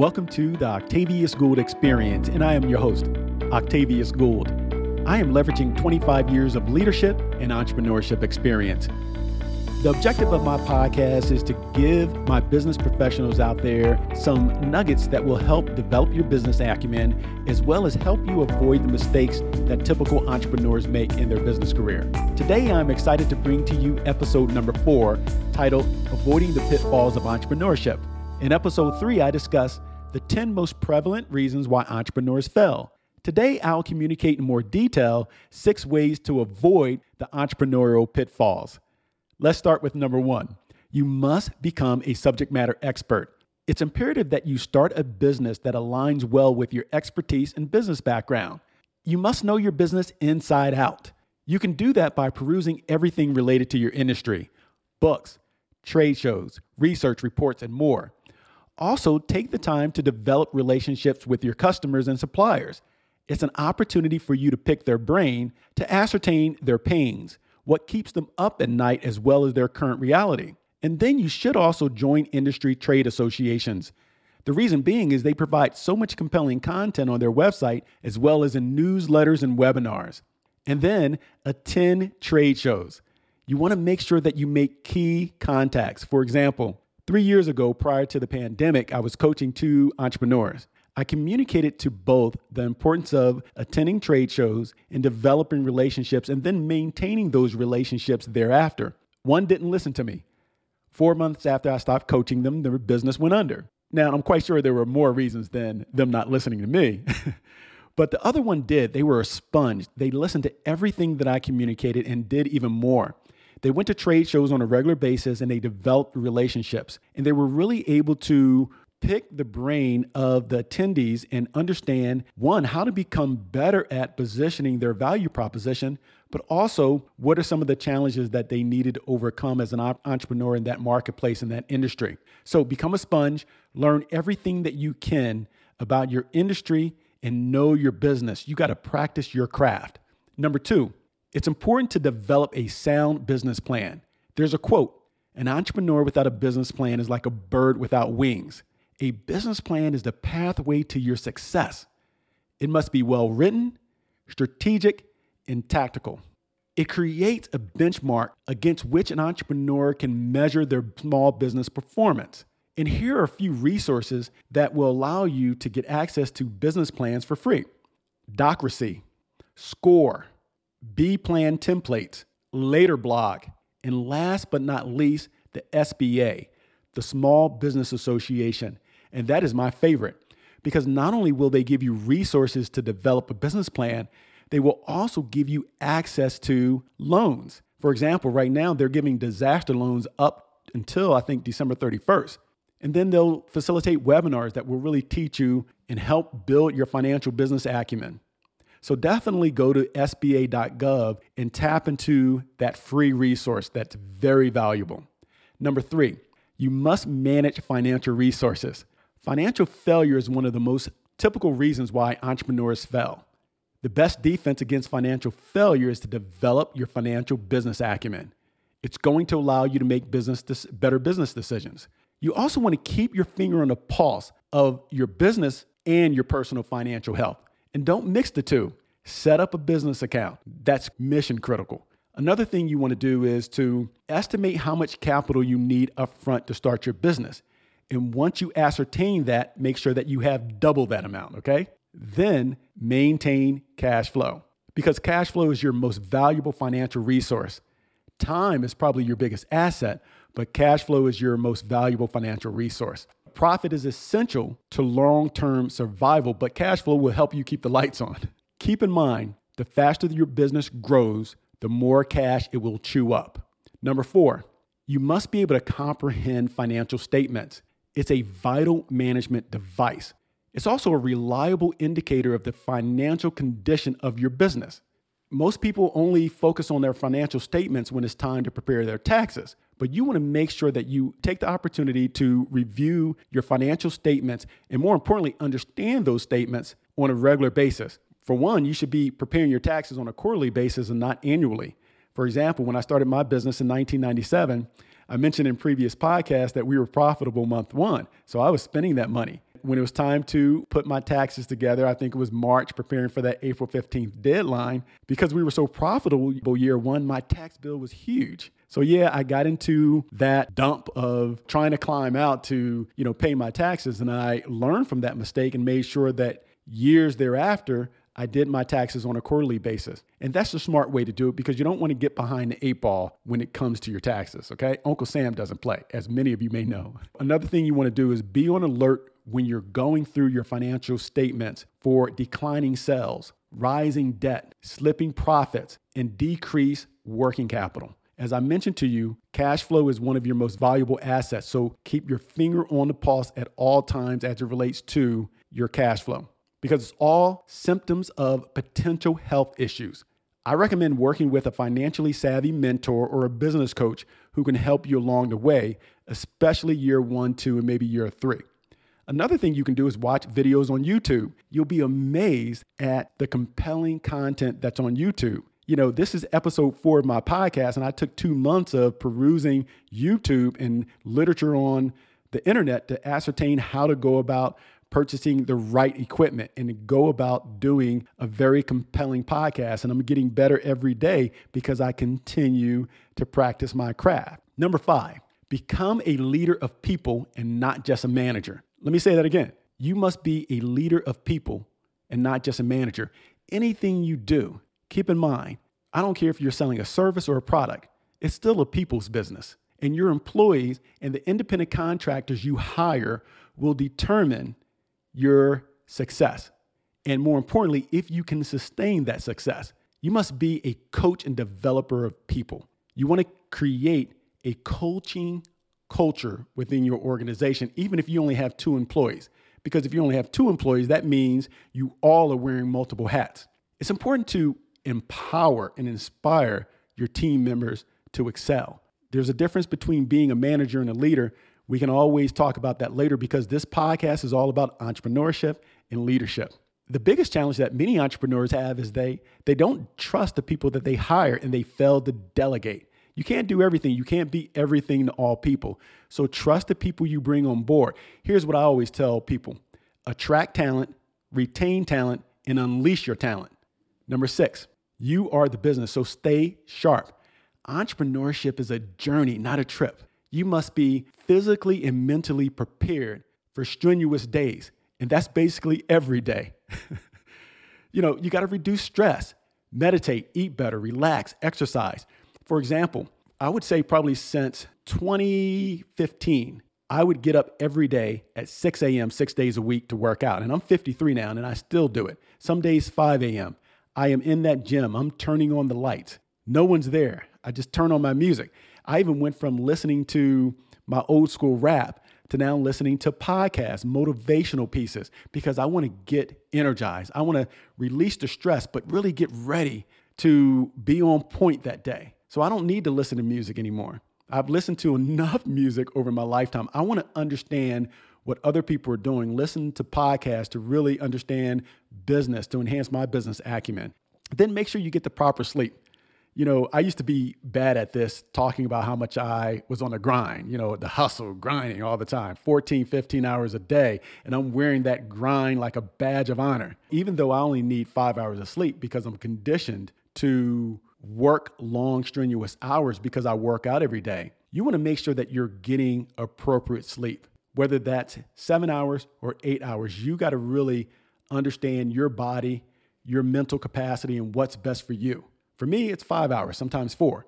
Welcome to the Octavius Gould Experience, and I am your host, Octavius Gould. I am leveraging 25 years of leadership and entrepreneurship experience. The objective of my podcast is to give my business professionals out there some nuggets that will help develop your business acumen, as well as help you avoid the mistakes that typical entrepreneurs make in their business career. Today, I'm excited to bring to you episode number four, titled Avoiding the Pitfalls of Entrepreneurship. In episode three, I discuss the 10 most prevalent reasons why entrepreneurs fail. Today, I'll communicate in more detail six ways to avoid the entrepreneurial pitfalls. Let's start with number one. You must become a subject matter expert. It's imperative that you start a business that aligns well with your expertise and business background. You must know your business inside out. You can do that by perusing everything related to your industry books, trade shows, research reports, and more. Also, take the time to develop relationships with your customers and suppliers. It's an opportunity for you to pick their brain to ascertain their pains, what keeps them up at night, as well as their current reality. And then you should also join industry trade associations. The reason being is they provide so much compelling content on their website, as well as in newsletters and webinars. And then attend trade shows. You want to make sure that you make key contacts. For example, Three years ago, prior to the pandemic, I was coaching two entrepreneurs. I communicated to both the importance of attending trade shows and developing relationships and then maintaining those relationships thereafter. One didn't listen to me. Four months after I stopped coaching them, their business went under. Now, I'm quite sure there were more reasons than them not listening to me. but the other one did. They were a sponge. They listened to everything that I communicated and did even more. They went to trade shows on a regular basis and they developed relationships. And they were really able to pick the brain of the attendees and understand one, how to become better at positioning their value proposition, but also what are some of the challenges that they needed to overcome as an entrepreneur in that marketplace, in that industry. So become a sponge, learn everything that you can about your industry and know your business. You got to practice your craft. Number two, it's important to develop a sound business plan. There's a quote An entrepreneur without a business plan is like a bird without wings. A business plan is the pathway to your success. It must be well written, strategic, and tactical. It creates a benchmark against which an entrepreneur can measure their small business performance. And here are a few resources that will allow you to get access to business plans for free Docracy, Score, B plan templates, later blog, and last but not least, the SBA, the Small Business Association. And that is my favorite because not only will they give you resources to develop a business plan, they will also give you access to loans. For example, right now they're giving disaster loans up until I think December 31st. And then they'll facilitate webinars that will really teach you and help build your financial business acumen. So definitely go to SBA.gov and tap into that free resource that's very valuable. Number three, you must manage financial resources. Financial failure is one of the most typical reasons why entrepreneurs fail. The best defense against financial failure is to develop your financial business acumen. It's going to allow you to make business better business decisions. You also want to keep your finger on the pulse of your business and your personal financial health. And don't mix the two. Set up a business account. That's mission critical. Another thing you want to do is to estimate how much capital you need upfront to start your business. And once you ascertain that, make sure that you have double that amount, okay? Then maintain cash flow because cash flow is your most valuable financial resource. Time is probably your biggest asset, but cash flow is your most valuable financial resource. Profit is essential to long term survival, but cash flow will help you keep the lights on. Keep in mind, the faster your business grows, the more cash it will chew up. Number four, you must be able to comprehend financial statements. It's a vital management device. It's also a reliable indicator of the financial condition of your business. Most people only focus on their financial statements when it's time to prepare their taxes, but you want to make sure that you take the opportunity to review your financial statements and, more importantly, understand those statements on a regular basis. For one, you should be preparing your taxes on a quarterly basis and not annually. For example, when I started my business in 1997, I mentioned in previous podcasts that we were profitable month one. So I was spending that money. when it was time to put my taxes together, I think it was March, preparing for that April 15th deadline, because we were so profitable year one, my tax bill was huge. So yeah, I got into that dump of trying to climb out to, you know, pay my taxes. And I learned from that mistake and made sure that years thereafter, I did my taxes on a quarterly basis. And that's the smart way to do it because you don't want to get behind the eight ball when it comes to your taxes, okay? Uncle Sam doesn't play, as many of you may know. Another thing you want to do is be on alert when you're going through your financial statements for declining sales, rising debt, slipping profits, and decreased working capital. As I mentioned to you, cash flow is one of your most valuable assets. So keep your finger on the pulse at all times as it relates to your cash flow because it's all symptoms of potential health issues. I recommend working with a financially savvy mentor or a business coach who can help you along the way, especially year one, two, and maybe year three. Another thing you can do is watch videos on YouTube. You'll be amazed at the compelling content that's on YouTube. You know, this is episode four of my podcast, and I took two months of perusing YouTube and literature on the internet to ascertain how to go about purchasing the right equipment and go about doing a very compelling podcast. And I'm getting better every day because I continue to practice my craft. Number five, become a leader of people and not just a manager. Let me say that again. You must be a leader of people and not just a manager. Anything you do, keep in mind, I don't care if you're selling a service or a product, it's still a people's business. And your employees and the independent contractors you hire will determine your success. And more importantly, if you can sustain that success, you must be a coach and developer of people. You want to create a coaching culture within your organization, even if you only have two employees. Because if you only have two employees, that means you all are wearing multiple hats. It's important to empower and inspire your team members to excel. There's a difference between being a manager and a leader we can always talk about that later because this podcast is all about entrepreneurship and leadership. The biggest challenge that many entrepreneurs have is they they don't trust the people that they hire and they fail to delegate. You can't do everything. You can't be everything to all people. So trust the people you bring on board. Here's what I always tell people. Attract talent, retain talent, and unleash your talent. Number 6, you are the business, so stay sharp. Entrepreneurship is a journey, not a trip. You must be physically and mentally prepared for strenuous days. And that's basically every day. you know, you got to reduce stress, meditate, eat better, relax, exercise. For example, I would say probably since 2015, I would get up every day at 6 a.m., six days a week to work out. And I'm 53 now and I still do it. Some days, 5 a.m. I am in that gym. I'm turning on the lights. No one's there. I just turn on my music. I even went from listening to my old school rap to now listening to podcasts, motivational pieces, because I want to get energized. I want to release the stress, but really get ready to be on point that day. So I don't need to listen to music anymore. I've listened to enough music over my lifetime. I want to understand what other people are doing, listen to podcasts to really understand business, to enhance my business acumen. Then make sure you get the proper sleep you know, I used to be bad at this, talking about how much I was on the grind, you know, the hustle, grinding all the time, 14, 15 hours a day. And I'm wearing that grind like a badge of honor, even though I only need five hours of sleep because I'm conditioned to work long, strenuous hours because I work out every day. You want to make sure that you're getting appropriate sleep, whether that's seven hours or eight hours. You got to really understand your body, your mental capacity, and what's best for you. For me, it's five hours, sometimes four.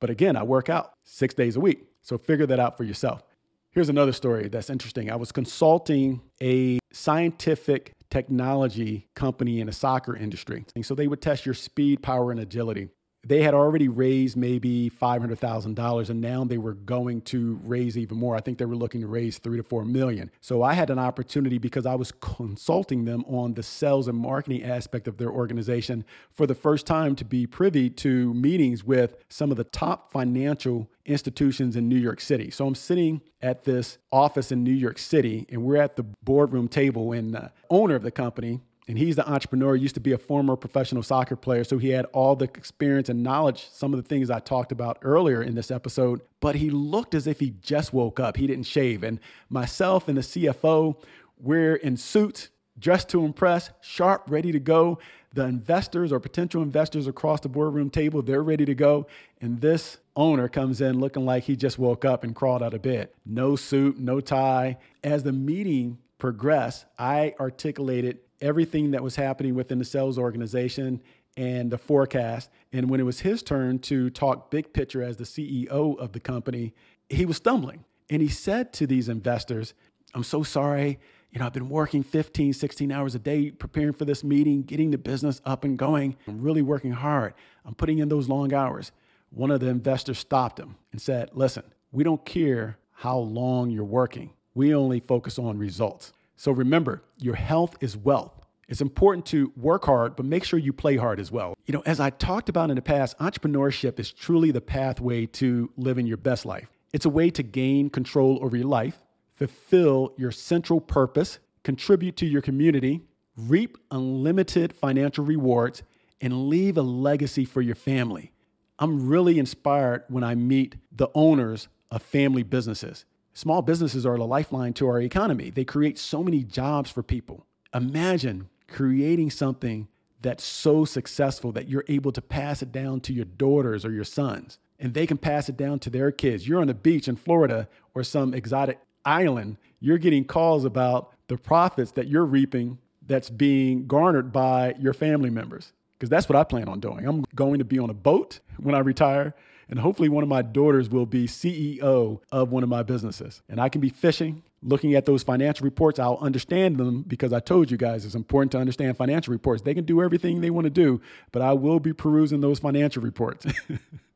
But again, I work out six days a week. So figure that out for yourself. Here's another story that's interesting. I was consulting a scientific technology company in the soccer industry. And so they would test your speed, power, and agility they had already raised maybe $500,000 and now they were going to raise even more. I think they were looking to raise 3 to 4 million. So I had an opportunity because I was consulting them on the sales and marketing aspect of their organization for the first time to be privy to meetings with some of the top financial institutions in New York City. So I'm sitting at this office in New York City and we're at the boardroom table and the owner of the company and he's the entrepreneur. Used to be a former professional soccer player, so he had all the experience and knowledge, some of the things I talked about earlier in this episode. But he looked as if he just woke up. He didn't shave. And myself and the CFO, We're in suits, dressed to impress, sharp, ready to go. The investors or potential investors across the boardroom table, they're ready to go. And this owner comes in looking like he just woke up and crawled out of bed. No suit, no tie. As the meeting progressed, I articulated everything that was happening within the sales organization and the forecast. And when it was his turn to talk big picture as the CEO of the company, he was stumbling. And he said to these investors, I'm so sorry. You know, I've been working 15, 16 hours a day preparing for this meeting, getting the business up and going. I'm really working hard. I'm putting in those long hours. One of the investors stopped him and said, Listen, we don't care how long you're working. We only focus on results. So remember, your health is wealth. It's important to work hard, but make sure you play hard as well. You know, as I talked about in the past, entrepreneurship is truly the pathway to living your best life. It's a way to gain control over your life, fulfill your central purpose, contribute to your community, reap unlimited financial rewards, and leave a legacy for your family. I'm really inspired when I meet the owners of family businesses. Small businesses are the lifeline to our economy. They create so many jobs for people. Imagine creating something that's so successful that you're able to pass it down to your daughters or your sons, and they can pass it down to their kids. You're on the beach in Florida or some exotic island, you're getting calls about the profits that you're reaping that's being garnered by your family members. Because that's what I plan on doing. I'm going to be on a boat when I retire, and hopefully, one of my daughters will be CEO of one of my businesses. And I can be fishing looking at those financial reports, I'll understand them because I told you guys it's important to understand financial reports. They can do everything they want to do, but I will be perusing those financial reports.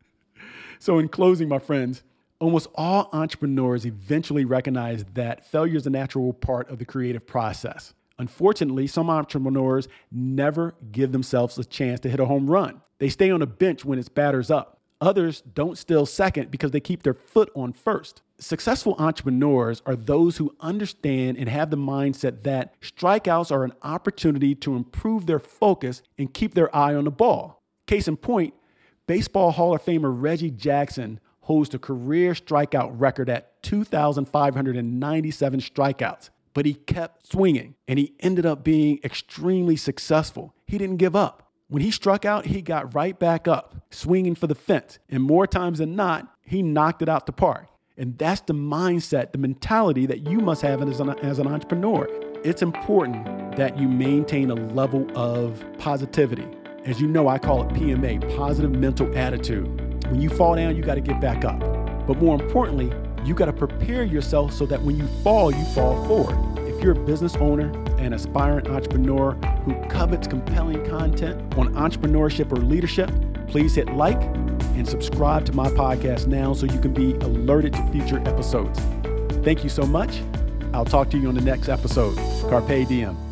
so, in closing, my friends, almost all entrepreneurs eventually recognize that failure is a natural part of the creative process. Unfortunately, some entrepreneurs never give themselves a chance to hit a home run. They stay on a bench when it's batters up. Others don't steal second because they keep their foot on first. Successful entrepreneurs are those who understand and have the mindset that strikeouts are an opportunity to improve their focus and keep their eye on the ball. Case in point, Baseball Hall of Famer Reggie Jackson holds the career strikeout record at 2,597 strikeouts, but he kept swinging and he ended up being extremely successful. He didn't give up. When he struck out, he got right back up, swinging for the fence. And more times than not, he knocked it out the park. And that's the mindset, the mentality that you must have as an, as an entrepreneur. It's important that you maintain a level of positivity. As you know, I call it PMA, positive mental attitude. When you fall down, you got to get back up. But more importantly, you got to prepare yourself so that when you fall, you fall forward. If you're a business owner, an aspiring entrepreneur who covets compelling content on entrepreneurship or leadership, please hit like and subscribe to my podcast now so you can be alerted to future episodes. Thank you so much. I'll talk to you on the next episode. Carpe diem.